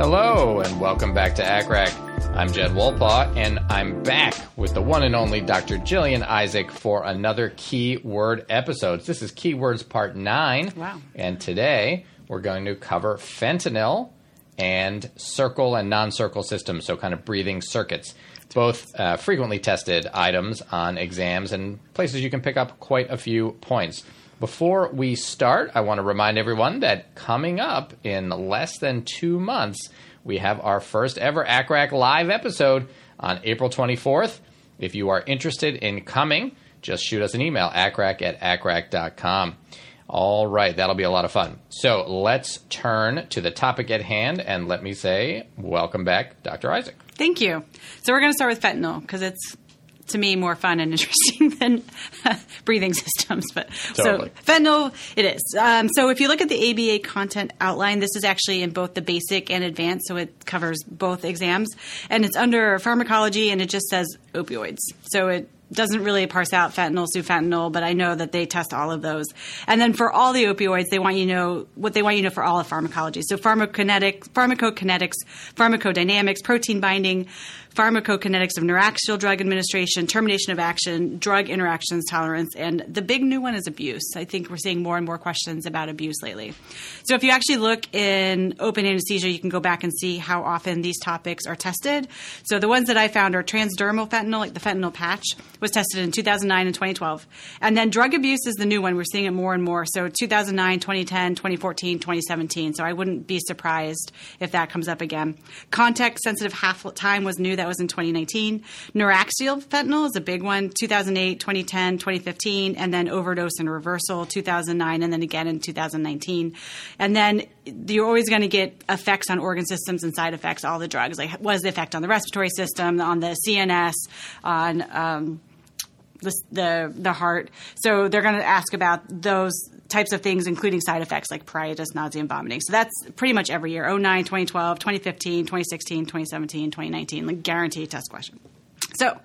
Hello, and welcome back to ACCRAC. I'm Jed Wolpaw, and I'm back with the one and only Dr. Jillian Isaac for another keyword episode. This is Keywords Part 9. Wow. And today we're going to cover fentanyl and circle and non circle systems, so kind of breathing circuits. Both uh, frequently tested items on exams and places you can pick up quite a few points. Before we start, I want to remind everyone that coming up in less than two months, we have our first ever ACCRAC live episode on April 24th. If you are interested in coming, just shoot us an email, accrac at accrac.com. All right, that'll be a lot of fun. So let's turn to the topic at hand, and let me say, welcome back, Dr. Isaac. Thank you. So we're going to start with fentanyl because it's to me more fun and interesting than breathing systems. But Totally. so fentanyl, it is. Um, so if you look at the ABA content outline, this is actually in both the basic and advanced, so it covers both exams, and it's under pharmacology, and it just says opioids. So it doesn't really parse out fentanyl, sufentanil, but I know that they test all of those. And then for all the opioids, they want you to know what they want you to know for all of pharmacology. So pharmacokinetics, pharmacokinetics, pharmacodynamics, protein binding, pharmacokinetics of neuraxial drug administration, termination of action, drug interactions tolerance, and the big new one is abuse. I think we're seeing more and more questions about abuse lately. So if you actually look in open anesthesia, you can go back and see how often these topics are tested. So the ones that I found are transdermal fentanyl, like the fentanyl patch, was tested in 2009 and 2012. And then drug abuse is the new one. We're seeing it more and more. So 2009, 2010, 2014, 2017. So I wouldn't be surprised if that comes up again. Context sensitive half time was new. That was in 2019. Neuraxial fentanyl is a big one. 2008, 2010, 2015, and then overdose and reversal 2009, and then again in 2019. And then you're always going to get effects on organ systems and side effects. All the drugs, like what is the effect on the respiratory system, on the CNS, on um, the, the the heart. So they're going to ask about those types of things, including side effects like pruritus, nausea, and vomiting. So that's pretty much every year 09, 2012, 2015, 2016, 2017, 2019, like guaranteed test question. So,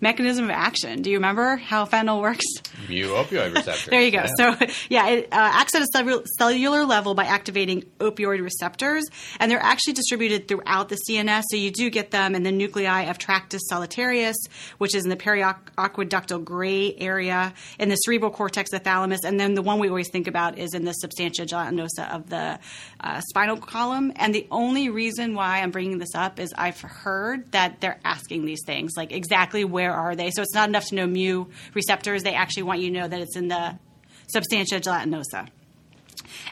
mechanism of action. Do you remember how fentanyl works? Mu opioid receptor. There you go. So, yeah, it uh, acts at a cellu- cellular level by activating opioid receptors, and they're actually distributed throughout the CNS. So, you do get them in the nuclei of tractus solitarius, which is in the periaqueductal gray area, in the cerebral cortex, the thalamus, and then the one we always think about is in the substantia gelatinosa of the uh, spinal column. And the only reason why I'm bringing this up is I've heard that they're asking these things, like exactly where are they? So, it's not enough to know mu receptors. They actually want you to know that it's in the substantia gelatinosa.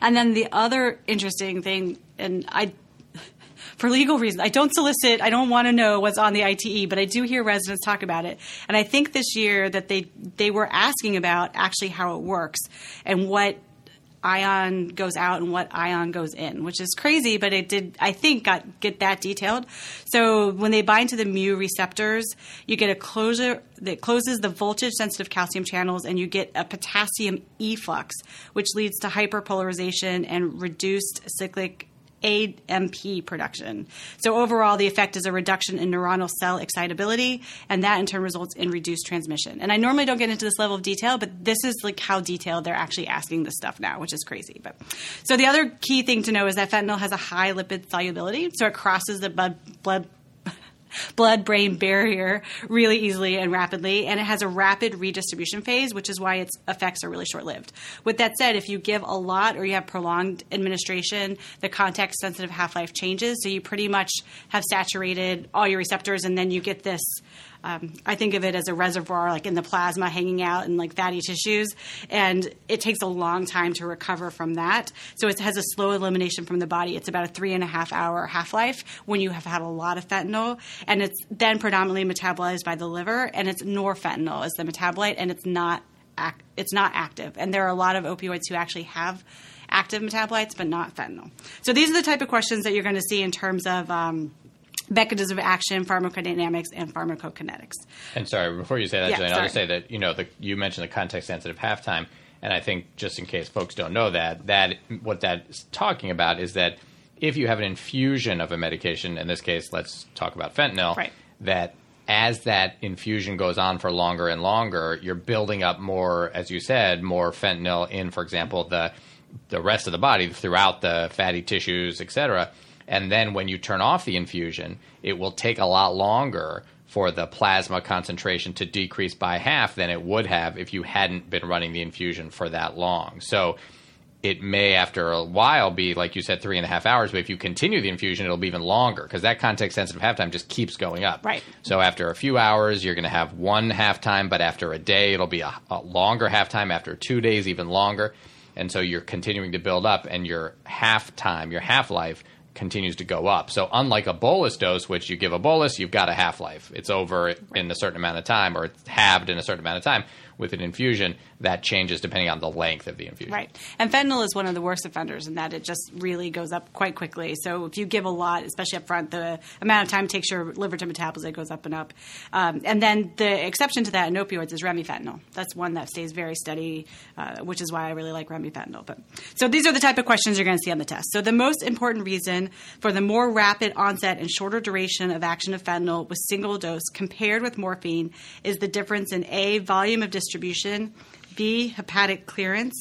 And then the other interesting thing, and I, for legal reasons, I don't solicit, I don't want to know what's on the ITE, but I do hear residents talk about it. And I think this year that they they were asking about actually how it works and what ion goes out and what ion goes in, which is crazy, but it did I think got get that detailed. So when they bind to the mu receptors, you get a closure that closes the voltage sensitive calcium channels and you get a potassium efflux, which leads to hyperpolarization and reduced cyclic AMP production. So overall, the effect is a reduction in neuronal cell excitability, and that in turn results in reduced transmission. And I normally don't get into this level of detail, but this is like how detailed they're actually asking this stuff now, which is crazy. But so the other key thing to know is that fentanyl has a high lipid solubility, so it crosses the blood blood blood brain barrier really easily and rapidly, and it has a rapid redistribution phase, which is why its effects are really short lived. With that said, if you give a lot or you have prolonged administration, the context sensitive half life changes. So you pretty much have saturated all your receptors, and then you get this um, I think of it as a reservoir, like in the plasma hanging out in like fatty tissues, and it takes a long time to recover from that. So it has a slow elimination from the body. It's about a three and a half hour half life when you have had a lot of fentanyl, and it's then predominantly metabolized by the liver, and it's norfentanyl is the metabolite, and it's not ac- it's not active. And there are a lot of opioids who actually have active metabolites, but not fentanyl. So these are the type of questions that you're going to see in terms of. Um, mechanism of action, pharmacodynamics, and pharmacokinetics. And sorry, before you say that, Yeah, Jillian, I'll just say that you know the, you mentioned the context sensitive halftime, and I think just in case folks don't know that, that what that's talking about is that if you have an infusion of a medication, in this case, let's talk about fentanyl, Right. that as that infusion goes on for longer and longer, you're building up more, as you said, more fentanyl in, for example, the the rest of the body throughout the fatty tissues, et cetera. And then when you turn off the infusion, it will take a lot longer for the plasma concentration to decrease by half than it would have if you hadn't been running the infusion for that long. So it may, after a while, be like you said, three and a half hours. But if you continue the infusion, it'll be even longer because that context sensitive halftime just keeps going up. Right. So after a few hours, you're going to have one halftime, but after a day, it'll be a, a longer halftime. After two days, even longer. And so you're continuing to build up, and your halftime, your half life, continues to go up. So unlike a bolus dose, which you give a bolus, you've got a half life. It's over in a certain amount of time, or it's halved in a certain amount of time. With an infusion, that changes depending on the length of the infusion. Right. And fentanyl is one of the worst offenders in that it just really goes up quite quickly. So if you give a lot, especially up front, the amount of time it takes your liver to metabolize it goes up and up. Um, and then the exception to that in opioids is remifentanil. That's one that stays very steady, uh, which is why I really like remifentanil. But so these are the type of questions you're going to see on the test. So the most important reason for the more rapid onset and shorter duration of action of fentanyl with single dose compared with morphine is the difference in a volume of distribution, B hepatic clearance,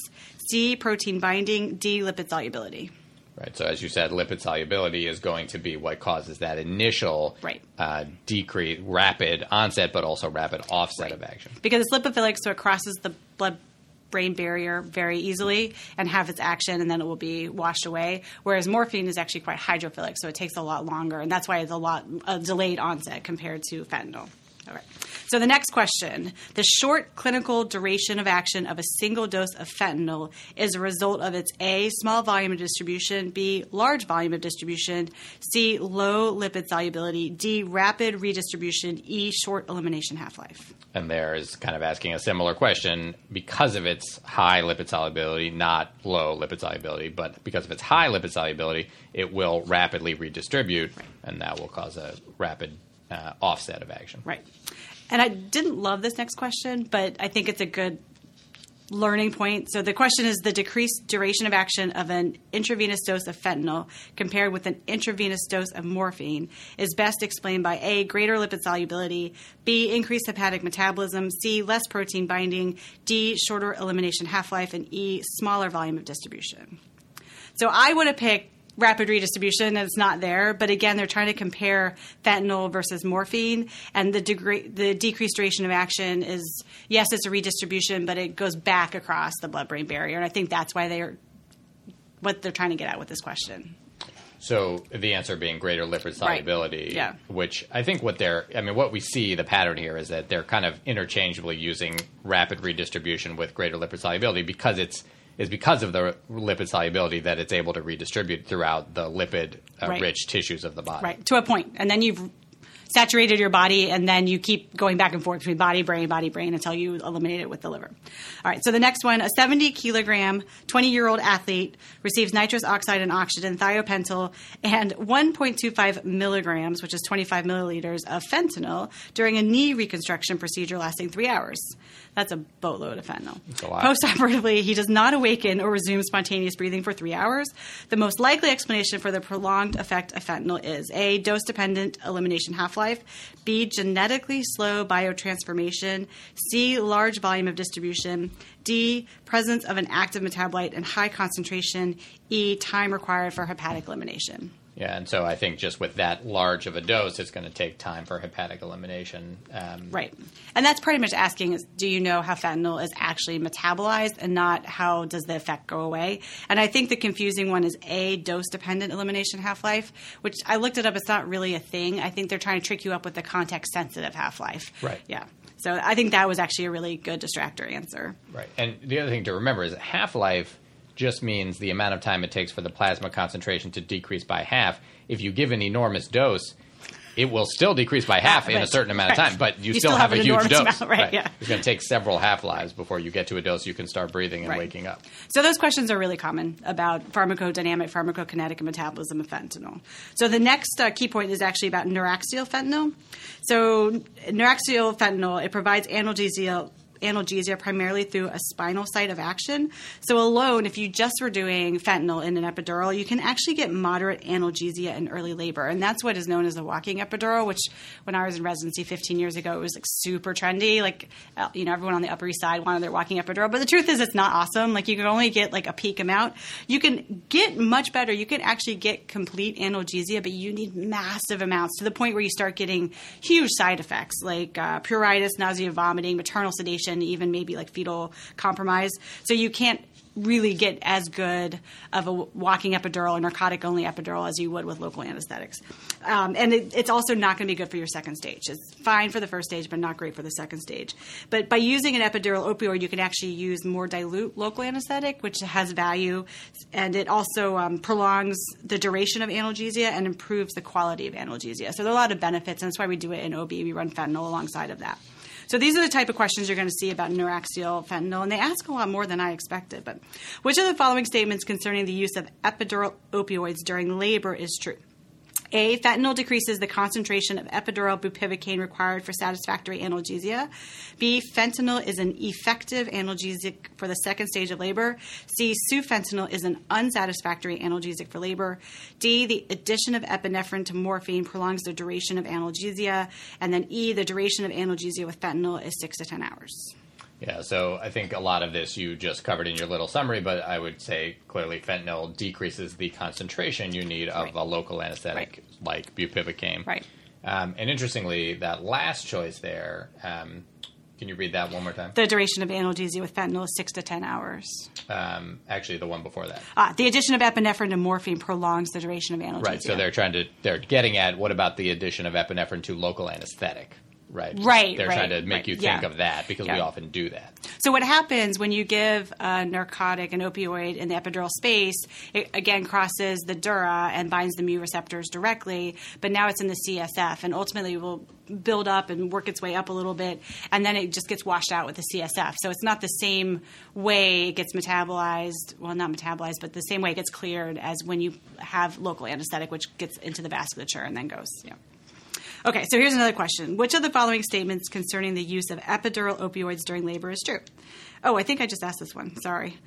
C protein binding, D lipid solubility. Right. So as you said, lipid solubility is going to be what causes that initial Right. uh, decrease, rapid onset, but also rapid offset of action. because it's lipophilic, so it crosses the blood brain barrier very easily and have its action, and then it will be washed away. Whereas morphine is actually quite hydrophilic, so it takes a lot longer, and that's why it's a lot a delayed onset compared to fentanyl. All right. So the next question: the short clinical duration of action of a single dose of fentanyl is a result of its a small volume of distribution, b large volume of distribution, c low lipid solubility, d rapid redistribution, e short elimination half life. And there is kind of asking a similar question because of its high lipid solubility, not low lipid solubility, but because of its high lipid solubility, it will rapidly redistribute, and that will cause a rapid uh, offset of action. Right. And I didn't love this next question, but I think it's a good learning point. So the question is the decreased duration of action of an intravenous dose of fentanyl compared with an intravenous dose of morphine is best explained by A, greater lipid solubility, B, increased hepatic metabolism, C, less protein binding, D, shorter elimination half life, and E, smaller volume of distribution. So I would have picked rapid redistribution, and it's not there. But again, they're trying to compare fentanyl versus morphine, and the degree, the decreased duration of action is yes, it's a redistribution, but it goes back across the blood-brain barrier, and I think that's why they're what they're trying to get at with this question. So the answer being greater lipid solubility, Yeah. which I think what they're, I mean, what we see the pattern here is that they're kind of interchangeably using rapid redistribution with greater lipid solubility because it's is because of the lipid solubility that it's able to redistribute throughout the lipid uh, Right. rich tissues of the body. Right to a point, and then you've saturated your body, and then you keep going back and forth between body, brain, body, brain until you eliminate it with the liver. All right. So the next one: a 70 kilogram, 20 year old athlete receives nitrous oxide and oxygen, thiopental, and 1.25 milligrams, which is 25 milliliters of fentanyl during a knee reconstruction procedure lasting three hours. That's a boatload of fentanyl. Postoperatively, he does not awaken or resume spontaneous breathing for three hours. The most likely explanation for the prolonged effect of fentanyl is A, dose dependent elimination half life, B, genetically slow biotransformation, C, large volume of distribution, D, presence of an active metabolite and high concentration, E, time required for hepatic elimination. Yeah, and so I think just with that large of a dose, it's going to take time for hepatic elimination. Um, Right. And that's pretty much asking is do you know how fentanyl is actually metabolized and not how does the effect go away? And I think the confusing one is A, dose dependent elimination half life, which I looked it up, it's not really a thing. I think they're trying to trick you up with the context sensitive half life. Right. Yeah. So I think that was actually a really good distractor answer. Right. And the other thing to remember is that half life just means the amount of time it takes for the plasma concentration to decrease by half. If you give an enormous dose, it will still decrease by half in a certain amount of time, but you, You still, still have, have a huge dose. amount, right, yeah. It's going to take several half lives before you get to a dose you can start breathing and Right. waking up. So those questions are really common about pharmacodynamic, pharmacokinetic, and metabolism of fentanyl. So the next uh, key point is actually about neuraxial fentanyl. So neuraxial fentanyl it provides analgesia. Analgesia primarily through a spinal site of action. So, alone, if you just were doing fentanyl in an epidural, you can actually get moderate analgesia in early labor. And that's what is known as the walking epidural, which when I was in residency 15 years ago, it was like super trendy. Like, uh, you know, everyone on the Upper East Side wanted their walking epidural. But the truth is, it's not awesome. Like, you can only get like a peak amount. You can get much better. You can actually get complete analgesia, but you need massive amounts to the point where you start getting huge side effects like uh, pruritus, nausea, vomiting, maternal sedation, even maybe like fetal compromise. So you can't really get as good of a walking epidural, a narcotic only epidural, as you would with local anesthetics. Um, and it, it's also not going to be good for your second stage. It's fine for the first stage, but not great for the second stage. But by using an epidural opioid, you can actually use more dilute local anesthetic, which has value, and it also um, prolongs the duration of analgesia and improves the quality of analgesia. So there are a lot of benefits, and that's why we do it in OB. We run fentanyl alongside of that. So these are the type of questions you're going to see about neuraxial fentanyl, and they ask a lot more than I expected. But which of the following statements concerning the use of epidural opioids during labor is true? A. Fentanyl decreases the concentration of epidural bupivacaine required for satisfactory analgesia. B. Fentanyl is an effective analgesic for the second stage of labor. C. Sufentanil is an unsatisfactory analgesic for labor. D. The addition of epinephrine to morphine prolongs the duration of analgesia. And then E. The duration of analgesia with fentanyl is 6 to 10 hours. Yeah, so I think a lot of this you just covered in your little summary, but I would say clearly fentanyl decreases the concentration you need of Right. a local anesthetic Right. like bupivacaine. Right. Um, and interestingly, that last choice there, um, can you read that one more time? The duration of analgesia with fentanyl is 6 to 10 hours. Um, actually, the one before that. Ah, the addition of epinephrine to morphine prolongs the duration of analgesia. Right. So they're trying to they're getting at what about the addition of epinephrine to local anesthetic? Right. Right, They're right, trying to make right, you think yeah. of that because we often do that. So what happens when you give a narcotic, an opioid in the epidural space? It again crosses the dura and binds the mu receptors directly, but now it's in the CSF and ultimately will build up and work its way up a little bit, and then it just gets washed out with the CSF. So it's not the same way it gets metabolized. Well, not metabolized, but the same way it gets cleared as when you have local anesthetic, which gets into the vasculature and then goes. Yeah. Okay, so here's another question. Which of the following statements concerning the use of epidural opioids during labor is true? Oh, I think I just asked this one. Sorry.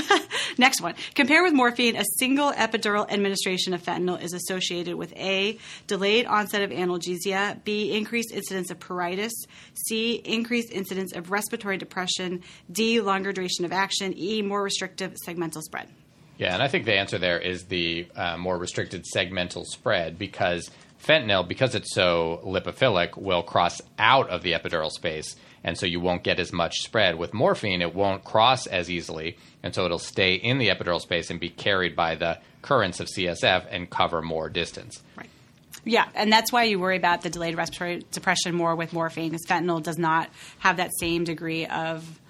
Next one. Compare with morphine, a single epidural administration of fentanyl is associated with A, delayed onset of analgesia, B, increased incidence of pruritus, C, increased incidence of respiratory depression, D, longer duration of action, E, more restrictive segmental spread. Yeah, and I think the answer there is the uh, more restricted segmental spread because fentanyl, because it's so lipophilic, will cross out of the epidural space, and so you won't get as much spread. With morphine, it won't cross as easily, and so it'll stay in the epidural space and be carried by the currents of CSF and cover more distance. Right. Yeah, and that's why you worry about the delayed respiratory depression more with morphine, because fentanyl does not have that same degree of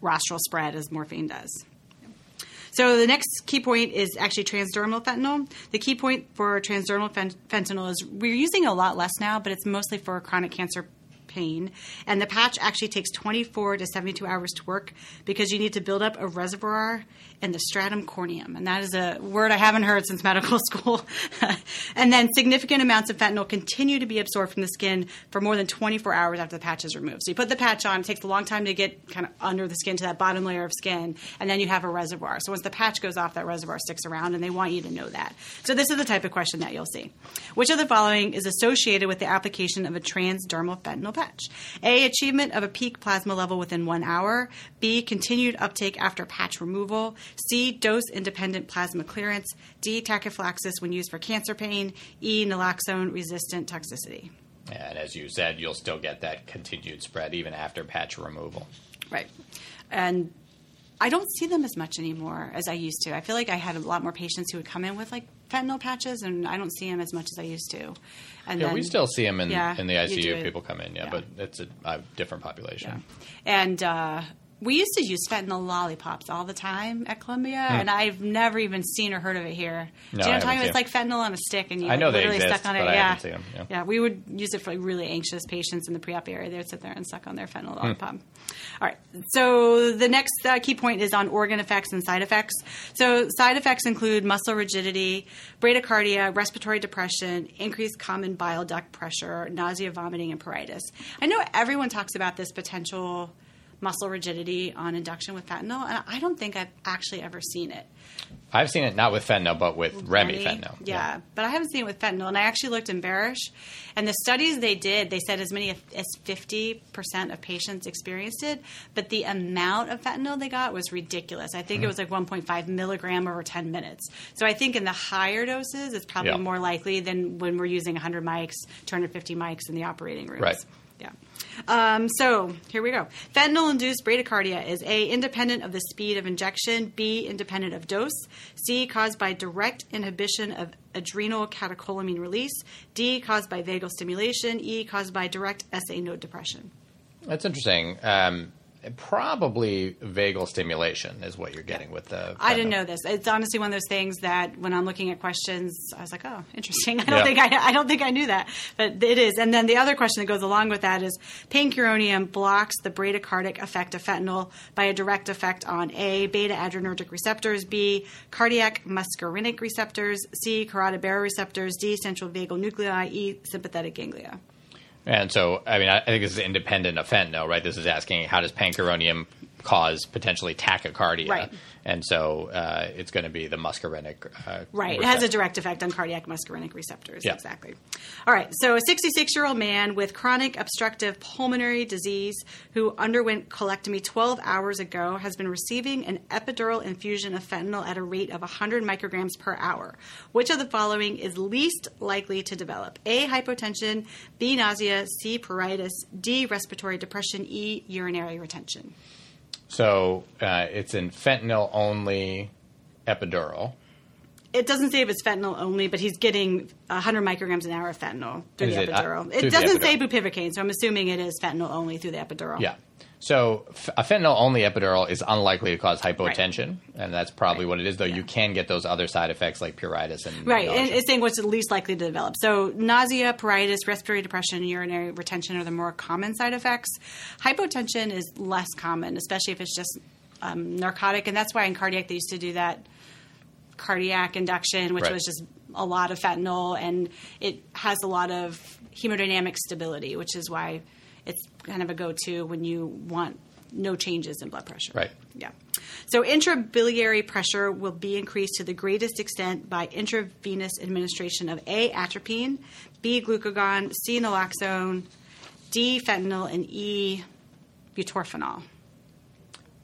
rostral spread as morphine does. So the next key point is actually transdermal fentanyl. The key point for transdermal fen- fentanyl is we're using a lot less now, but it's mostly for chronic cancer pain. And the patch actually takes 24 to 72 hours to work because you need to build up a reservoir in the stratum corneum. And that is a word I haven't heard since medical school. and then significant amounts of fentanyl continue to be absorbed from the skin for more than 24 hours after the patch is removed. So you put the patch on, it takes a long time to get kind of under the skin to that bottom layer of skin, and then you have a reservoir. So once the patch goes off, that reservoir sticks around, and they want you to know that. So this is the type of question that you'll see. Which of the following is associated with the application of a transdermal fentanyl patch. A. Achievement of a peak plasma level within one hour. B. Continued uptake after patch removal. C. Dose independent plasma clearance. D. Tachyphylaxis when used for cancer pain. E. Naloxone resistant toxicity. And as you said, you'll still get that continued spread even after patch removal. Right. And I don't see them as much anymore as I used to. I feel like I had a lot more patients who would come in with like fentanyl patches, and I don't see them as much as I used to. And Yeah, then, we still see them in, Yeah, in the ICU. do if it. People come in, yeah, Yeah. but it's a, a different population. And uh, we used to use fentanyl lollipops all the time at Columbia, and I've never even seen or heard of it here. Hmm. Do No, you know what I'm talking about? It's like fentanyl on a stick, and you I know like, literally exist, stuck on it. but yeah. 'em, yeah. we would use it for like really anxious patients in the pre-op area. They would sit there and suck on their fentanyl Hmm. lollipop. All right. So the next uh, key point is on organ effects and side effects. So side effects include muscle rigidity, bradycardia, respiratory depression, increased common bile duct pressure, nausea, vomiting, and pruritus. I know everyone talks about this potential muscle rigidity on induction with fentanyl, and I don't think I've actually ever seen it. I've seen it not with fentanyl, but with Remy. remifentanil. Yeah, but I haven't seen it with fentanyl. And I actually looked in Barash, and the studies they did, they said as many as 50% of patients experienced it, but the amount of fentanyl they got was ridiculous. I Mm-hmm. think it was like 1.5 milligram over 10 minutes. So I think in the higher doses, it's probably Yeah. more likely than when we're using 100 mics, 250 mics in the operating rooms. Right. Yeah. Um, so here we go. Fentanyl induced bradycardia is A, independent of the speed of injection, B, independent of dose, C, caused by direct inhibition of adrenal catecholamine release, D, caused by vagal stimulation, E, caused by direct SA node depression. That's interesting. Um, probably vagal stimulation is what you're getting with the. I didn't know this. It's honestly one of those things that when I'm looking at questions, I was like, "Oh, interesting." I don't Yeah. think I, I don't think I knew that, but it is. And then the other question that goes along with that is, pancuronium blocks the bradycardic effect of fentanyl by a direct effect on a beta adrenergic receptors, b cardiac muscarinic receptors, c carotid baroreceptors, d central vagal nuclei, e sympathetic ganglia. And so, I mean, I think this is an independent of fentanyl, right? This is asking how does pancuronium cause potentially tachycardia? Right. And so uh, it's going to be the muscarinic. Uh, Right. It has a direct effect on cardiac muscarinic receptors. Yeah. Exactly. All right. So, a 66 year old man with chronic obstructive pulmonary disease who underwent colectomy 12 hours ago has been receiving an epidural infusion of fentanyl at a rate of 100 micrograms per hour. Which of the following is least likely to develop? A. Hypotension, B. Nausea, C. Pruritus, D. Respiratory depression, E. Urinary retention. So uh, it's in fentanyl only epidural. It doesn't say if it's fentanyl only, but he's getting 100 micrograms an hour of fentanyl through Is the it, uh, epidural. through it doesn't say bupivacaine, so I'm assuming it is fentanyl only through the epidural. Yeah. So f- a fentanyl only epidural is unlikely to cause hypotension, and that's probably Right. what it is. Though Yeah. you can get those other side effects like pruritus and Right, and nausea. it's saying what's the least likely to develop. So, nausea, pruritus, respiratory depression, urinary retention are the more common side effects. Hypotension is less common, especially if it's just um, narcotic, and that's why in cardiac they used to do that cardiac induction, which Right. was just a lot of fentanyl, and it has a lot of hemodynamic stability, which is why it's kind of a go-to when you want no changes in blood pressure. Right. Yeah. So intrabiliary pressure will be increased to the greatest extent by intravenous administration of A. atropine, B. glucagon, C. naloxone, D. fentanyl, and E. butorphanol.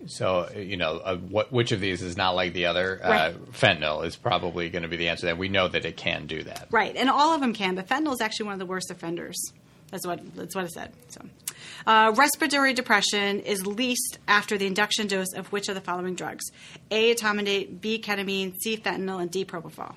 So you know, uh, what which of these is not like the other? Uh, Right. fentanyl is probably going to be the answer. That we know that it can do that. Right, and all of them can, but fentanyl is actually one of the worst offenders. That's what that's what it said. So, uh, respiratory depression is least after the induction dose of which of the following drugs: A. etomidate, B. ketamine, C. fentanyl, and D. propofol.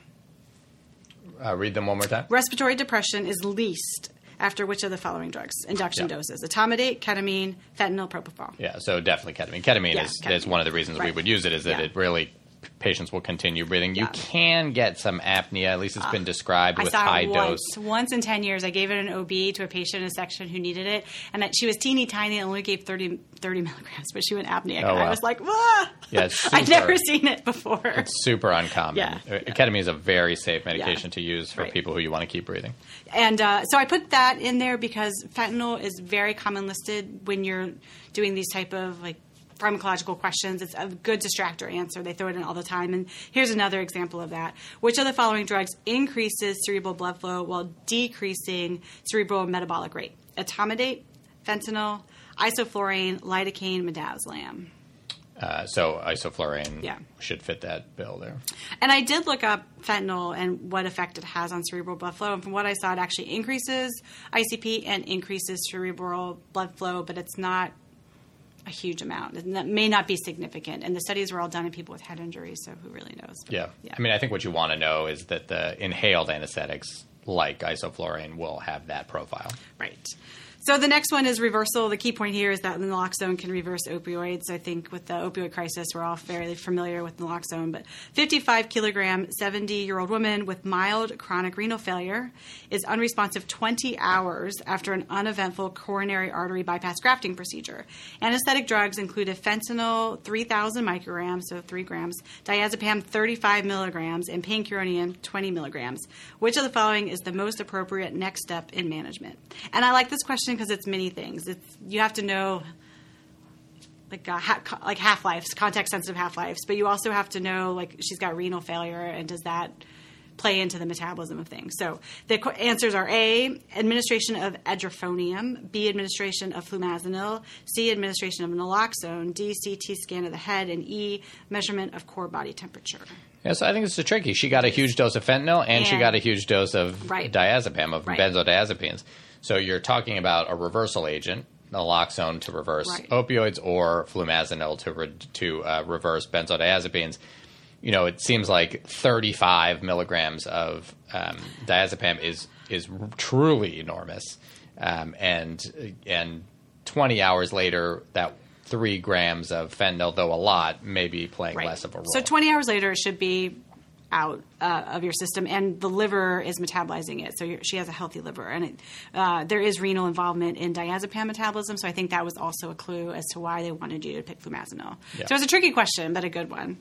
Uh, read them one more time. Respiratory depression is least after which of the following drugs? Induction Yeah. doses: etomidate, ketamine, fentanyl, propofol. Yeah, so definitely ketamine. Ketamine Yeah, is, is one of the reasons we would use it. Is that Yeah. it really patients will continue breathing. You can get some apnea. At least it's been described I with high once. dose. Once in 10 years, I gave it an OB to a patient in a section who needed it. And that she was teeny tiny and only gave 30, 30 milligrams, but she went apneic. Oh, and I was like, whoa! Yeah, I'd never seen it before. It's super uncommon. Yeah, Uh, yeah. Ketamine is a very safe medication to use for Right. people who you want to keep breathing. And uh, so I put that in there because fentanyl is very common listed when you're doing these type of like pharmacological questions. It's a good distractor answer. They throw it in all the time. And here's another example of that. Which of the following drugs increases cerebral blood flow while decreasing cerebral metabolic rate? Etomidate, fentanyl, isoflurane, lidocaine, midazolam. Uh, so isoflurane Yeah. should fit that bill there. And I did look up fentanyl and what effect it has on cerebral blood flow. And from what I saw, it actually increases ICP and increases cerebral blood flow, but it's not a huge amount. And that may not be significant. And the studies were all done in people with head injuries, so who really knows? Yeah. Yeah. I mean, I think what you want to know is that the inhaled anesthetics like isoflurane will have that profile. Right. So the next one is reversal. The key point here is that naloxone can reverse opioids. I think with the opioid crisis, we're all fairly familiar with naloxone. But 55 kilogram, 70 year old woman with mild chronic renal failure is unresponsive 20 hours after an uneventful coronary artery bypass grafting procedure. Anesthetic drugs included fentanyl 3,000 micrograms, so 3 grams, diazepam 35 milligrams, and pancuronium 20 milligrams. Which of the following is the most appropriate next step in management? And I like this question because it's many things. It's you have to know like uh, ha- like half lives, context sensitive half lives, but you also have to know like she's got renal failure and does that play into the metabolism of things. So the qu- answers are A, administration of edrophonium, B, administration of flumazenil, C, administration of naloxone, D, CT scan of the head, and E, measurement of core body temperature. Yeah, so I think this is tricky. She got a huge dose of fentanyl and, she got a huge dose of Right. diazepam, of Right. benzodiazepines. So you're talking about a reversal agent, naloxone to reverse Right. opioids or flumazenil to re- to uh, reverse benzodiazepines. You know, it seems like 35 milligrams of um, diazepam is is truly enormous, um, and and 20 hours later, that three grams of fentanyl, though a lot, may be playing less of a role. So 20 hours later, it should be out uh, of your system, and the liver is metabolizing it. So you're, she has a healthy liver, and it, uh, there is renal involvement in diazepam metabolism. So I think that was also a clue as to why they wanted you to pick flumazenil. Yeah. So it's a tricky question, but a good one.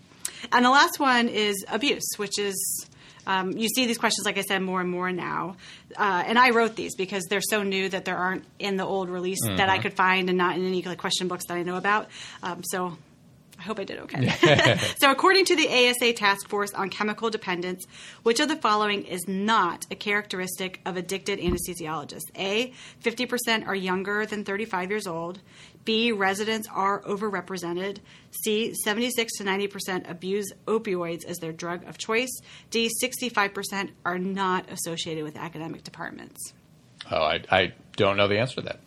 And the last one is abuse, which is. Um, you see these questions, like I said, more and more now. Uh, and I wrote these because they're so new that there aren't in the old release that I could find and not in any like, question books that I know about. Um, so I hope I did okay. so, according to the ASA Task Force on Chemical Dependence, which of the following is not a characteristic of addicted anesthesiologists? A, 50% are younger than 35 years old. B, residents are overrepresented. C, 76 to 90% abuse opioids as their drug of choice. D, 65% are not associated with academic departments. Oh, I, I don't know the answer to that.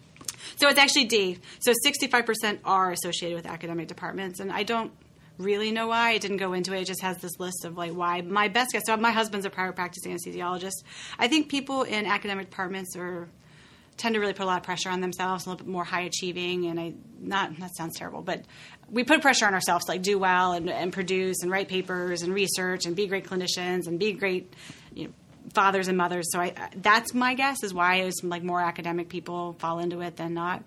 So it's actually D. So 65% are associated with academic departments, and I don't really know why. I didn't go into it. It just has this list of like why. My best guess. So my husband's a private practice anesthesiologist. I think people in academic departments are tend to really put a lot of pressure on themselves, a little bit more high achieving, and I not that sounds terrible, but we put pressure on ourselves to like do well and, and produce and write papers and research and be great clinicians and be great, fathers and mothers. So I, that's my guess is why it's like more academic people fall into it than not.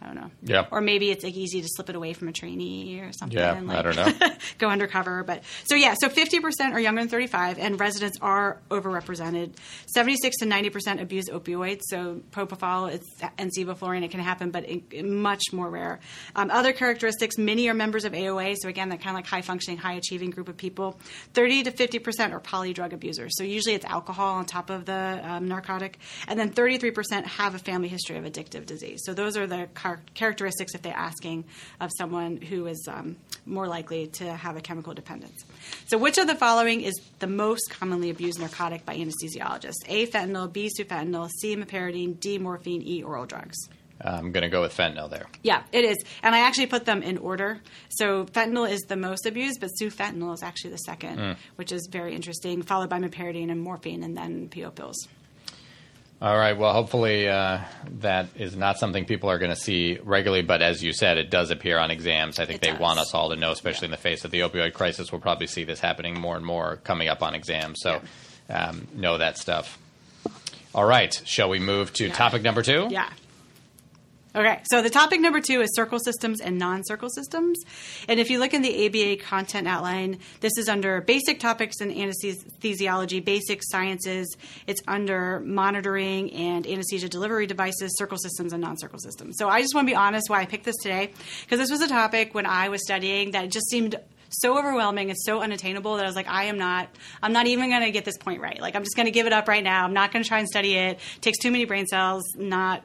I don't know. Yeah. Or maybe it's like easy to slip it away from a trainee or something. Yeah, like, I don't know. go undercover. But so yeah, so 50% are younger than 35, and residents are overrepresented. 76 to 90% abuse opioids. So propofol it's, and sevoflurane, it can happen, but in much more rare. Um, other characteristics: many are members of AOA. So again, that kind of like high functioning, high achieving group of people. 30 to 50% are polydrug abusers. So usually it's alcohol on top of the um, narcotic, and then 33% have a family history of addictive disease. So those are the car- characteristics if they're asking of someone who is um, more likely to have a chemical dependence. So, which of the following is the most commonly abused narcotic by anesthesiologists? A. Fentanyl, B. Sufentanil, C. Meperidine, D. Morphine, E. Oral drugs. I'm going to go with fentanyl there. Yeah, it is. And I actually put them in order. So fentanyl is the most abused, but sufentanil is actually the second, which is very interesting, followed by meperidine and morphine, and then PO pills. All right. Well, hopefully uh, that is not something people are going to see regularly. But as you said, it does appear on exams. I think It they does. want us all to know, especially in the face of the opioid crisis. We'll probably see this happening more and more coming up on exams. So um, know that stuff. All right. Shall we move to Yeah. topic number two? Yeah. Okay, so the topic number two is circle systems and non circle systems. And if you look in the ABA content outline, this is under basic topics in anesthesiology, basic sciences. It's under monitoring and anesthesia delivery devices, circle systems, and non circle systems. So I just want to be honest why I picked this today, because this was a topic when I was studying that just seemed so overwhelming and so unattainable that I was like, I am not, I'm not even going to get this point right. Like, I'm just going to give it up right now. I'm not going to try and study it. it. Takes too many brain cells. Not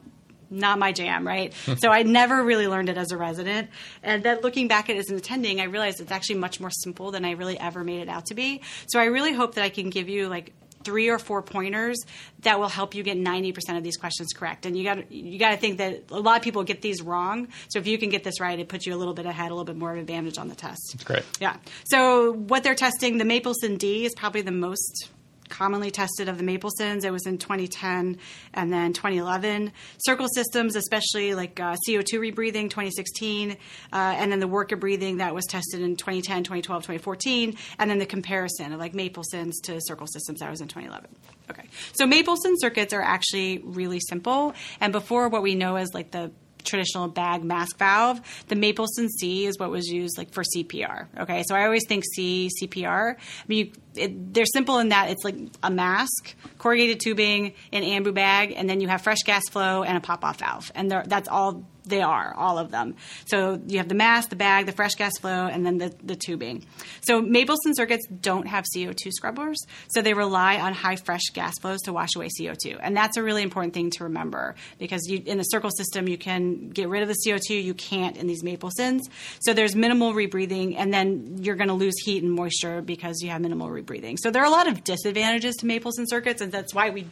not my jam, right? so I never really learned it as a resident. And then looking back at it as an attending, I realized it's actually much more simple than I really ever made it out to be. So I really hope that I can give you like three or four pointers that will help you get 90% of these questions correct. And you got you got to think that a lot of people get these wrong. So if you can get this right, it puts you a little bit ahead, a little bit more of an advantage on the test. That's great. Yeah. So what they're testing, the Mapleson D is probably the most commonly tested of the Maplesons. It was in 2010 and then 2011. Circle systems, especially like uh, CO2 rebreathing, 2016, uh, and then the work of breathing that was tested in 2010, 2012, 2014, and then the comparison of like Maplesons to circle systems that was in 2011. Okay, so Mapleson circuits are actually really simple, and before what we know as like the traditional bag mask valve. The Mapleson C is what was used like for CPR. Okay, so I always think C CPR. I mean, you, it, they're simple in that it's like a mask, corrugated tubing, an ambu bag, and then you have fresh gas flow and a pop off valve, and that's all they are, all of them. So you have the mask, the bag, the fresh gas flow, and then the, the tubing. So Mapleson circuits don't have CO2 scrubbers, so they rely on high fresh gas flows to wash away CO2. And that's a really important thing to remember because you, in the circle system, you can get rid of the CO2, you can't in these Maplesons. So there's minimal rebreathing, and then you're going to lose heat and moisture because you have minimal rebreathing. So there are a lot of disadvantages to Mapleson circuits, and that's why we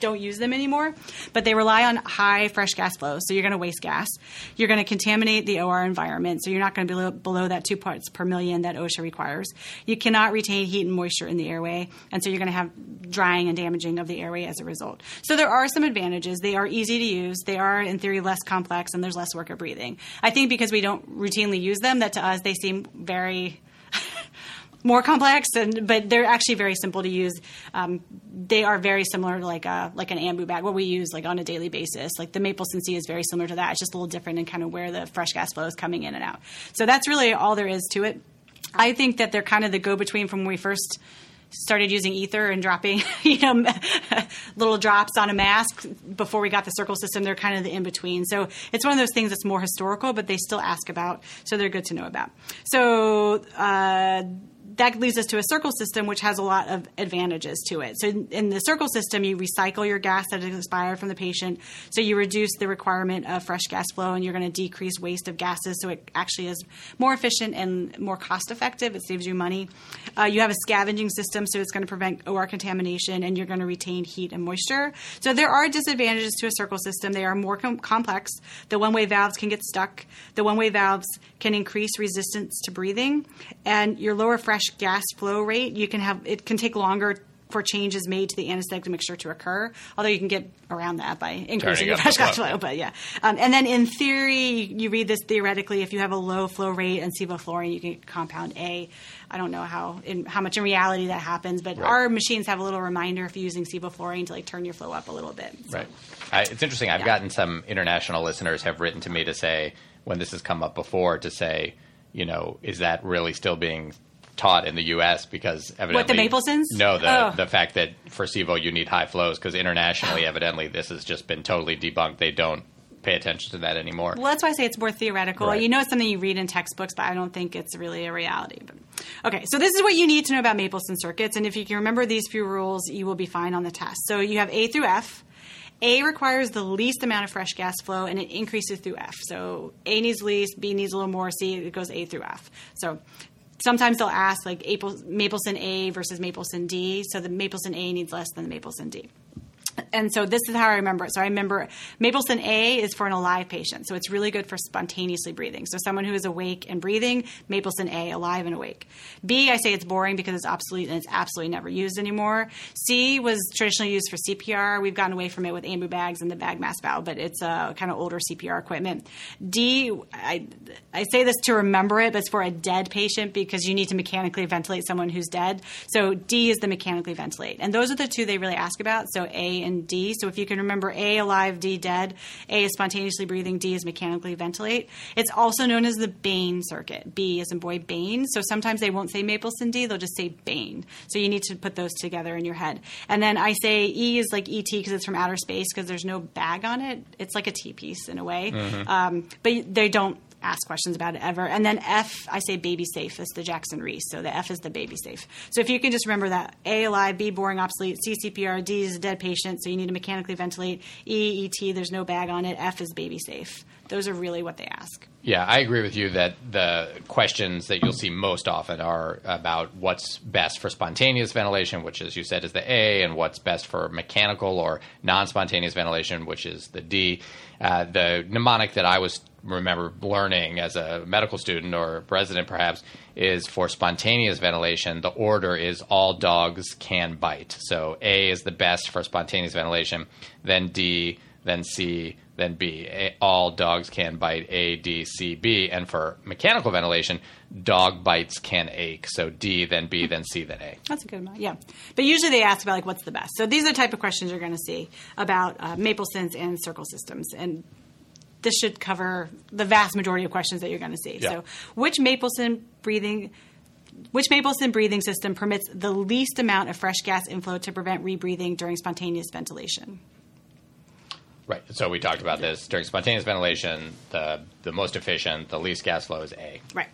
don't use them anymore, but they rely on high fresh gas flow. So you're going to waste gas. You're going to contaminate the OR environment. So you're not going to be below, below that two parts per million that OSHA requires. You cannot retain heat and moisture in the airway. And so you're going to have drying and damaging of the airway as a result. So there are some advantages. They are easy to use. They are, in theory, less complex and there's less work of breathing. I think because we don't routinely use them, that to us they seem very more complex, and but they're actually very simple to use. Um, they are very similar to like a like an ambu bag, what we use like on a daily basis. Like the maple C is very similar to that. It's just a little different in kind of where the fresh gas flow is coming in and out. So that's really all there is to it. I think that they're kind of the go between from when we first started using ether and dropping you know little drops on a mask before we got the circle system they're kind of the in between so it's one of those things that's more historical but they still ask about so they're good to know about so uh, that leads us to a circle system, which has a lot of advantages to it. So, in the circle system, you recycle your gas that has expired from the patient. So, you reduce the requirement of fresh gas flow and you're going to decrease waste of gases. So, it actually is more efficient and more cost effective. It saves you money. Uh, you have a scavenging system, so it's going to prevent OR contamination and you're going to retain heat and moisture. So, there are disadvantages to a circle system. They are more com- complex. The one way valves can get stuck, the one way valves can increase resistance to breathing, and your lower fresh gas flow rate, you can have it can take longer for changes made to the anesthetic mixture to occur. Although you can get around that by increasing the fresh gas flow, but yeah. Um, and then in theory, you, you, read this theoretically. If you have a low flow rate and sevoflurane, you can compound A. I don't know how in, how much in reality that happens, but right. our machines have a little reminder if you're using sevoflurane to like turn your flow up a little bit. So, right. I, it's interesting. I've yeah. gotten some international listeners have written to me to say when this has come up before to say, you know, is that really still being taught in the U.S. because evidently what the Maplesons? No, the oh. the fact that for Sevo you need high flows because internationally, oh. evidently, this has just been totally debunked. They don't pay attention to that anymore. Well, that's why I say it's more theoretical. Right. You know, it's something you read in textbooks, but I don't think it's really a reality. But, okay, so this is what you need to know about Mapleson circuits, and if you can remember these few rules, you will be fine on the test. So you have A through F. A requires the least amount of fresh gas flow and it increases through F. So A needs least, B needs a little more, C it goes A through F. So sometimes they'll ask like Mapleson A versus Mapleson D. So the Mapleson A needs less than the Mapleson D and so this is how I remember it. So I remember Mapleson A is for an alive patient. So it's really good for spontaneously breathing. So someone who is awake and breathing, Mapleson A, alive and awake. B, I say it's boring because it's obsolete and it's absolutely never used anymore. C was traditionally used for CPR. We've gotten away from it with ambu bags and the bag mask valve, but it's a kind of older CPR equipment. D, I, I say this to remember it, but it's for a dead patient because you need to mechanically ventilate someone who's dead. So D is the mechanically ventilate. And those are the two they really ask about. So A and D. So if you can remember A, alive, D, dead. A is spontaneously breathing, D is mechanically ventilate. It's also known as the Bain circuit. B is in boy, Bain. So sometimes they won't say Mapleson D, they'll just say Bain. So you need to put those together in your head. And then I say E is like ET because it's from outer space because there's no bag on it. It's like a T piece in a way. Mm-hmm. Um, but they don't ask questions about it ever. And then F, I say baby safe is the Jackson Rees. So the F is the baby safe. So if you can just remember that A, alive, B, boring, obsolete, C, CPR, D is a dead patient, so you need to mechanically ventilate, E, ET, there's no bag on it, F is baby safe. Those are really what they ask. Yeah, I agree with you that the questions that you'll see most often are about what's best for spontaneous ventilation, which, as you said, is the A, and what's best for mechanical or non spontaneous ventilation, which is the D. Uh, the mnemonic that I was remember learning as a medical student or resident perhaps is for spontaneous ventilation the order is all dogs can bite. So a is the best for spontaneous ventilation then d then c then b. A, all dogs can bite. A d c b and for mechanical ventilation dog bites can ache so d then b then c then a That's a good one. yeah. But usually they ask about like what's the best. So these are the type of questions you're going to see about uh, Mapleson and circle systems, and this should cover the vast majority of questions that you're going to see. Yeah. So, which Mapleson breathing? Which Mapleson breathing system permits the least amount of fresh gas inflow to prevent rebreathing during spontaneous ventilation? Right. So we talked about this during spontaneous ventilation. The the most efficient, the least gas flow is A. Right.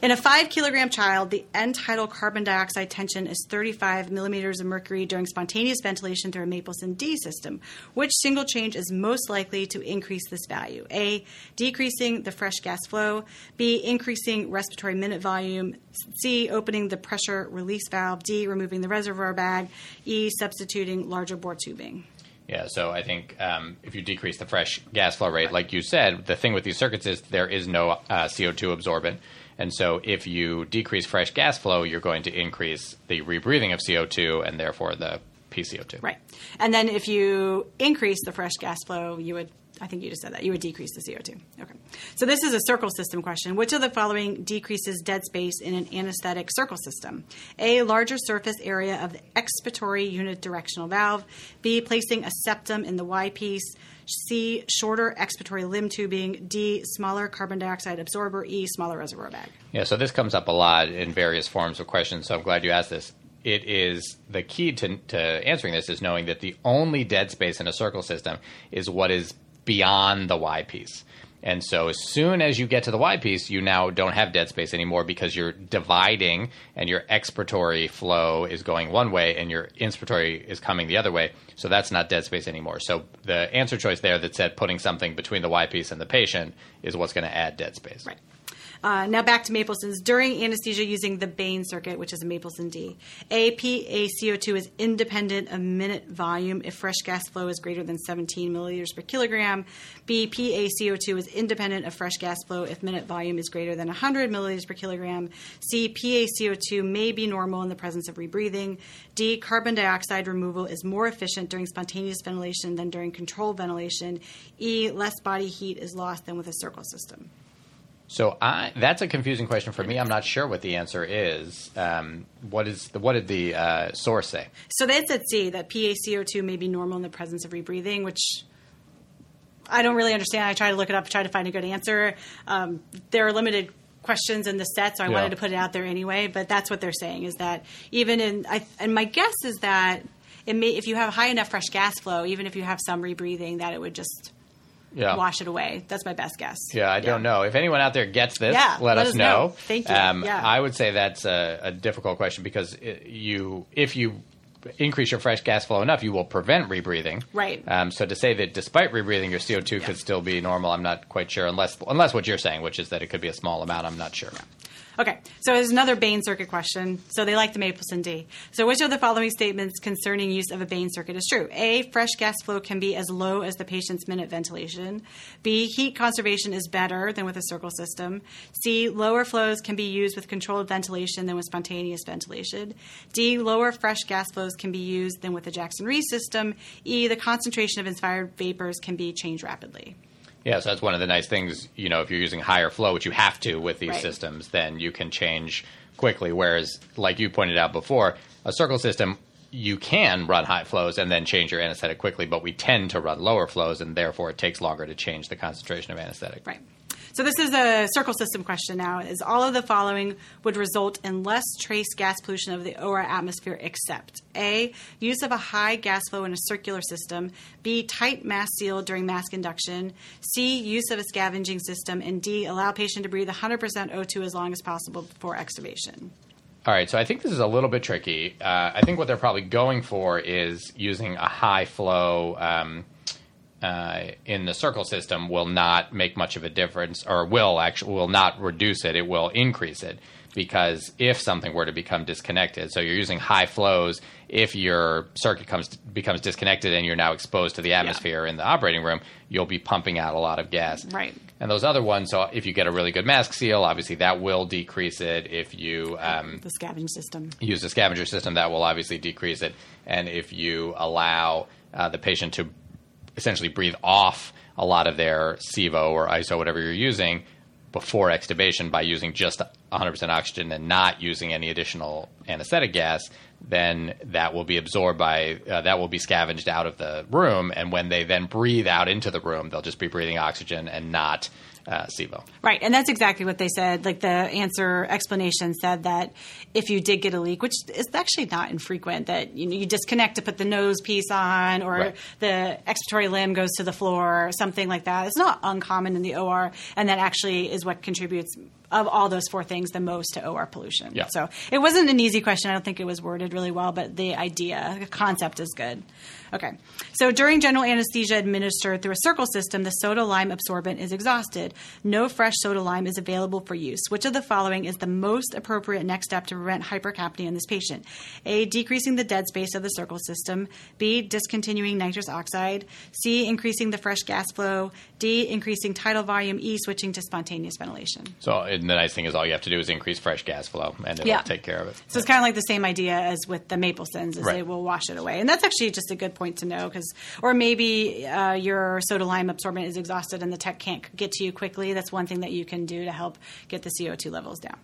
In a five kilogram child, the end tidal carbon dioxide tension is 35 millimeters of mercury during spontaneous ventilation through a Mapleson D system. Which single change is most likely to increase this value? A. Decreasing the fresh gas flow. B. Increasing respiratory minute volume. C. Opening the pressure release valve. D. Removing the reservoir bag. E. Substituting larger bore tubing. Yeah, so I think um, if you decrease the fresh gas flow rate, like you said, the thing with these circuits is there is no uh, CO2 absorbent. And so if you decrease fresh gas flow, you're going to increase the rebreathing of CO2 and therefore the PCO2. Right. And then if you increase the fresh gas flow, you would, I think you just said that, you would decrease the CO2. Okay. So this is a circle system question. Which of the following decreases dead space in an anesthetic circle system? A, larger surface area of the expiratory unidirectional valve. B, placing a septum in the Y piece. C, shorter expiratory limb tubing. D, smaller carbon dioxide absorber. E, smaller reservoir bag. Yeah, so this comes up a lot in various forms of questions, so I'm glad you asked this. It is the key to, to answering this is knowing that the only dead space in a circle system is what is beyond the Y piece. And so as soon as you get to the Y piece, you now don't have dead space anymore because you're dividing and your expiratory flow is going one way and your inspiratory is coming the other way. So that's not dead space anymore. So the answer choice there that said putting something between the Y piece and the patient is what's going to add dead space. Right. Uh, now back to Mapleson's. During anesthesia using the Bain circuit, which is a Mapleson D, APaCO2 is independent of minute volume if fresh gas flow is greater than 17 milliliters per kilogram. B, PaCO2 is independent of fresh gas flow if minute volume is greater than 100 milliliters per kilogram. C, PaCO2 may be normal in the presence of rebreathing. D, carbon dioxide removal is more efficient during spontaneous ventilation than during controlled ventilation. E, less body heat is lost than with a circle system. So I, that's a confusing question for me. I'm not sure what the answer is. Um, what is the, what did the uh, source say? So that's at C, that PaCO2 may be normal in the presence of rebreathing, which I don't really understand. I try to look it up, try to find a good answer. Um, there are limited questions in the set, so I Yeah. wanted to put it out there anyway. But that's what they're saying is that even in, I, and my guess is that it may, if you have high enough fresh gas flow, even if you have some rebreathing, that it would just Yeah. wash it away. That's my best guess. Yeah, I don't know. If anyone out there gets this, Yeah, let, let us us know. know. Thank you. Um, Yeah. I would say that's a, a difficult question because it, you, if you increase your fresh gas flow enough, you will prevent rebreathing. Right. Um, so to say that despite rebreathing, your CO2 could still be normal, I'm not quite sure. Unless, unless what you're saying, which is that it could be a small amount, I'm not sure. Okay, so there's another Bain circuit question. So they like the Mapleson D. So which of the following statements concerning use of a Bain circuit is true? A. Fresh gas flow can be as low as the patient's minute ventilation. B. Heat conservation is better than with a circle system. C. Lower flows can be used with controlled ventilation than with spontaneous ventilation. D. Lower fresh gas flows can be used than with the Jackson Rees system. E. The concentration of inspired vapors can be changed rapidly. Yeah, so that's one of the nice things. You know, if you're using higher flow, which you have to with these Right. systems, then you can change quickly. Whereas, like you pointed out before, a circle system, you can run high flows and then change your anesthetic quickly, but we tend to run lower flows, and therefore it takes longer to change the concentration of anesthetic. Right. So this is a circle system question now. Is all of the following would result in less trace gas pollution of the OR atmosphere except A, use of a high gas flow in a circular system, B, tight mask seal during mask induction, C, use of a scavenging system, and D, allow patient to breathe 100% O2 as long as possible before extubation. All right, so I think this is a little bit tricky. Uh, I think what they're probably going for is using a high flow um, uh, in the circle system will not make much of a difference, or will actually will not reduce it. It will increase it because if something were to become disconnected, so you're using high flows. If your circuit comes becomes disconnected and you're now exposed to the atmosphere in the operating room, you'll be pumping out a lot of gas. Right. And those other ones, so if you get a really good mask seal, obviously that will decrease it. If you um, The scavenging system. use a scavenger system, that will obviously decrease it. And if you allow uh, the patient to essentially breathe off a lot of their sevo or ISO, whatever you're using, before extubation by using just 100% oxygen and not using any additional anesthetic gas, then that will be absorbed by, uh, that will be scavenged out of the room. And when they then breathe out into the room, they'll just be breathing oxygen and not uh, sevo. Right, and that's exactly what they said. Like the answer explanation said that if you did get a leak, which is actually not infrequent, that you, know, you disconnect to put the nose piece on, or Right. the expiratory limb goes to the floor, or something like that. It's not uncommon in the OR, and that actually is what contributes of all those four things the most to OR pollution. Yeah. So it wasn't an easy question. I don't think it was worded really well, but the idea, the concept is good. Okay. So during general anesthesia administered through a circle system, the soda lime absorbent is exhausted. No fresh soda lime is available for use. Which of the following is the most appropriate next step to prevent hypercapnia in this patient? A. Decreasing the dead space of the circle system. B. Discontinuing nitrous oxide. C. Increasing the fresh gas flow. D. Increasing tidal volume. E. Switching to spontaneous ventilation. So and the nice thing is all you have to do is increase fresh gas flow and it'll Yeah. take care of it. So it's kind of like the same idea as with the Maplesons, is Right. they will wash it away, and that's actually just a good point to know because, or maybe uh, your soda lime absorbent is exhausted and the tech can't get to you quickly. That's one thing that you can do to help get the CO two levels down.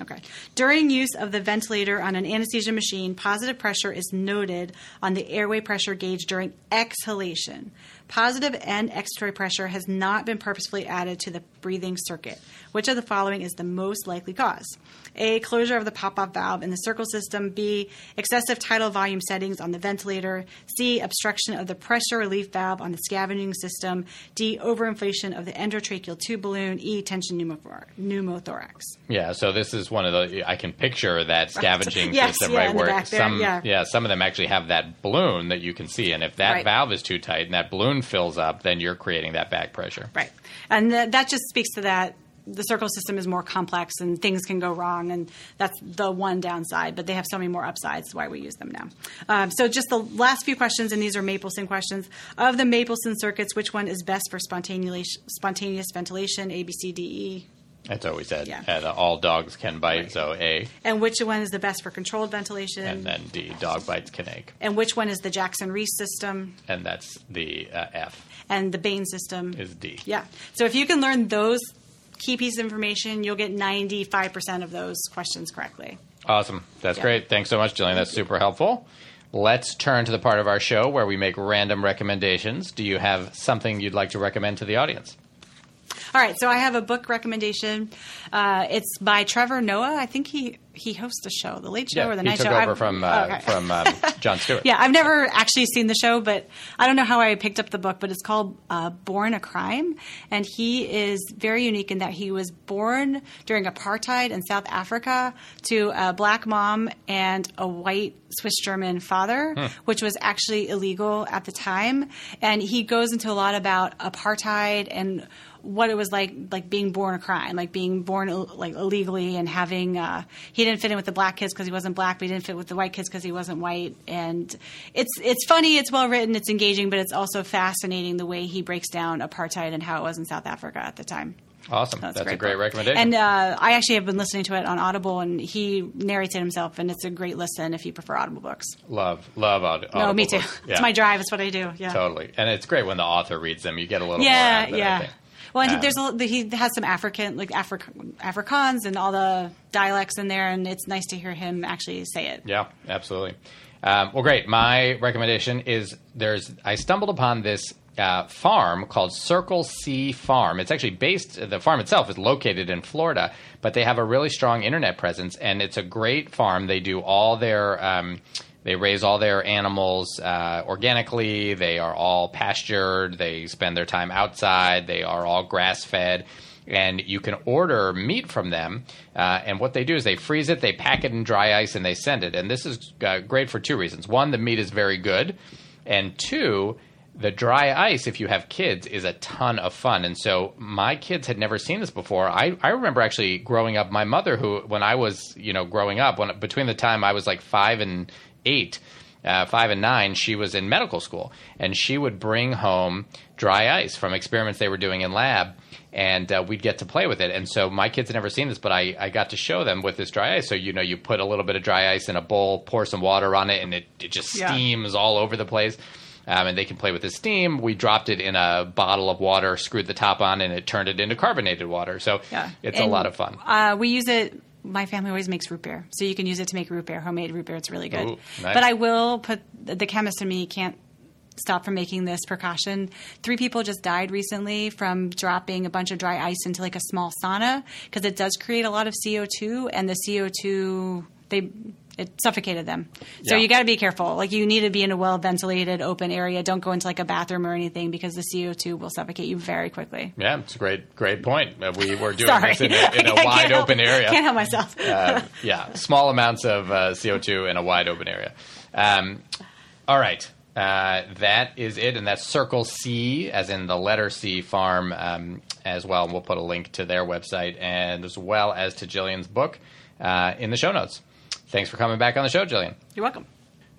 Okay. During use of the ventilator on an anesthesia machine, positive pressure is noted on the airway pressure gauge during exhalation. Positive end expiratory pressure has not been purposefully added to the breathing circuit. Which of the following is the most likely cause? A. Closure of the pop off valve in the circle system. B. Excessive tidal volume settings on the ventilator. C. Obstruction of the pressure relief valve on the scavenging system. D. Overinflation of the endotracheal tube balloon. E. Tension pneumothorax. pneumothorax. Yeah, so this is one of the I can picture that scavenging Yes, system, yeah, right? where back there, some yeah. some of them actually have that balloon that you can see, and if that Right. valve is too tight and that balloon fills up, then you're creating that back pressure. Right. And th- that just speaks to that. The circle system is more complex and things can go wrong, and that's the one downside. But they have so many more upsides, why we use them now. Um, so, just the last few questions, and these are Mapleson questions. Of the Mapleson circuits, which one is best for spontaneous, spontaneous ventilation? A, B, C, D, E. That's what we said. Yeah. Uh, the all dogs can bite, Right. so A, And which one is the best for controlled ventilation? and then D, dog bites can ache, And which one is the Jackson Rees system and that's the uh, F and the Bain system? is D. Yeah. So if you can learn those key pieces of information, you'll get 95% of those questions correctly. Awesome. That's Yeah. great. Thanks so much, Jillian. That's super helpful. Let's turn to the part of our show where we make random recommendations. Do you have something you'd like to recommend to the audience? All right, so I have a book recommendation. Uh, it's by Trevor Noah. I think he he hosts the show, the Late Show or the he Night took Show. over I've- from uh, okay. from um, Jon Stewart. Yeah, I've never actually seen the show, but I don't know how I picked up the book, but it's called uh, Born a Crime. And he is very unique in that he was born during apartheid in South Africa to a black mom and a white Swiss German father, which was actually illegal at the time. And he goes into a lot about apartheid and what it was like like being born a crime like being born like illegally and having uh, he didn't fit in with the black kids because he wasn't black but he didn't fit with the white kids because he wasn't white and it's it's funny it's well written it's engaging but it's also fascinating the way he breaks down apartheid and how it was in South Africa at the time Awesome. So it's That's a great book. recommendation. and uh, I actually have been listening to it on Audible and he narrates it himself and it's a great listen if you prefer Audible books love, love aud- no me too books. it's my drive it's what I do yeah Totally. And it's great when the author reads them. You get a little more yeah, it, I yeah. Well, and he, Um, there's a, he has some African, like Afri- Afrikaans and all the dialects in there, and it's nice to hear him actually say it. Yeah, absolutely. Um, well, great. My recommendation is there's I stumbled upon this uh, farm called Circle C Farm. It's actually based, the farm itself is located in Florida, but they have a really strong internet presence, and it's a great farm. They do all their. Um, they raise all their animals uh, organically. They are all pastured. They spend their time outside. They are all grass fed and you can order meat from them. Uh, and what they do is they freeze it, they pack it in dry ice, and they send it. And this is uh, great for two reasons. One, the meat is very good, and two, the dry ice, if you have kids, is a ton of fun. And so my kids had never seen this before. I, I remember actually growing up, my mother, who, when I was, you know, growing up, when between the time I was like five and eight, uh, five and nine, she was in medical school, and she would bring home dry ice from experiments they were doing in lab, and uh, we'd get to play with it. And so my kids had never seen this, but I, I got to show them with this dry ice. So you know, you put a little bit of dry ice in a bowl, pour some water on it, and it, it just Yeah. steams all over the place. Um, and they can play with the steam. We dropped it in a bottle of water, screwed the top on, and it turned it into carbonated water. So Yeah. it's a lot of fun. Uh, we use it. My family always makes root beer, so you can use it to make root beer, homemade root beer. It's really good. Ooh, nice. But I will put the chemist in me can't stop from making this precaution. Three people just died recently from dropping a bunch of dry ice into like a small sauna because it does create a lot of CO two, and the CO two they it suffocated them. So Yeah. you got to be careful. Like you need to be in a well ventilated, open area. Don't go into like a bathroom or anything because the CO two will suffocate you very quickly. Yeah, it's a great, great point. Uh, we were doing this in a, in a wide help- open area. I can't help myself. uh, yeah, small amounts of uh, CO2 in a wide open area. Um, all right. Uh, that is it, and that's Circle C, as in the letter C farm, um, as well. And we'll put a link to their website and as well as to Jillian's book uh, in the show notes. Thanks for coming back on the show, Jillian. You're welcome.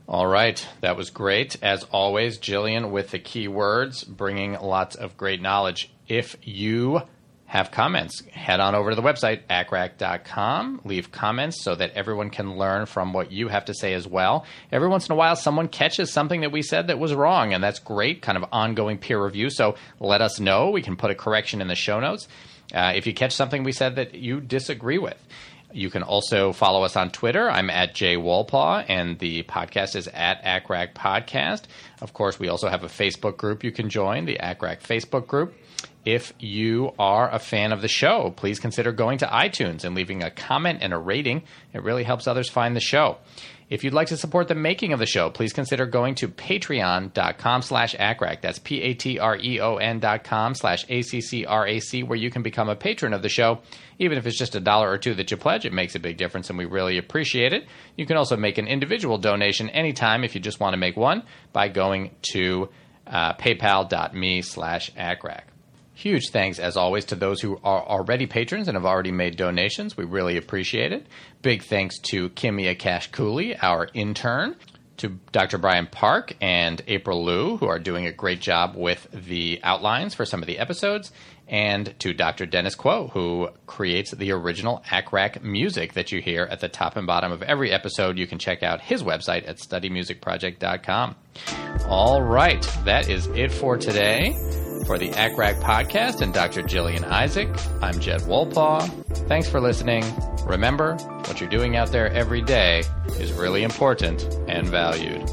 All right, that was great. As always, Jillian with the key words, bringing lots of great knowledge. If you have comments, head on over to the website, accrac.com. Leave comments so that everyone can learn from what you have to say as well. Every once in a while, someone catches something that we said that was wrong, and that's great, kind of ongoing peer review. So let us know. We can put a correction in the show notes. Uh, if you catch something we said that you disagree with, you can also follow us on Twitter. I'm at Jay Wolpaw, and the podcast is at ACCRAC Podcast. Of course, we also have a Facebook group you can join, the ACCRAC Facebook group. If you are a fan of the show, please consider going to iTunes and leaving a comment and a rating. It really helps others find the show. If you'd like to support the making of the show, please consider going to patreon.com slash accrac. That's P-A-T-R-E-O-N dot com slash A-C-C-R-A-C, where you can become a patron of the show. Even if it's just a dollar or two that you pledge, it makes a big difference, and we really appreciate it. You can also make an individual donation anytime if you just want to make one by going to uh, paypal.me slash accrac. Huge thanks, as always, to those who are already patrons and have already made donations. We really appreciate it. Big thanks to Kimia Cash Cooley, our intern, to Dr. Brian Park and April Liu, who are doing a great job with the outlines for some of the episodes, and to Dr. Dennis Kuo, who creates the original ACCRAC music that you hear at the top and bottom of every episode. You can check out his website at studymusicproject.com. All right, that is it for today. For the ACCRAC podcast and Dr. Jillian Isaac, I'm Jed Wolpaw. Thanks for listening. Remember, what you're doing out there every day is really important and valued.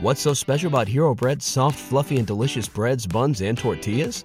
What's so special about Hero Bread's soft, fluffy, and delicious breads, buns, and tortillas?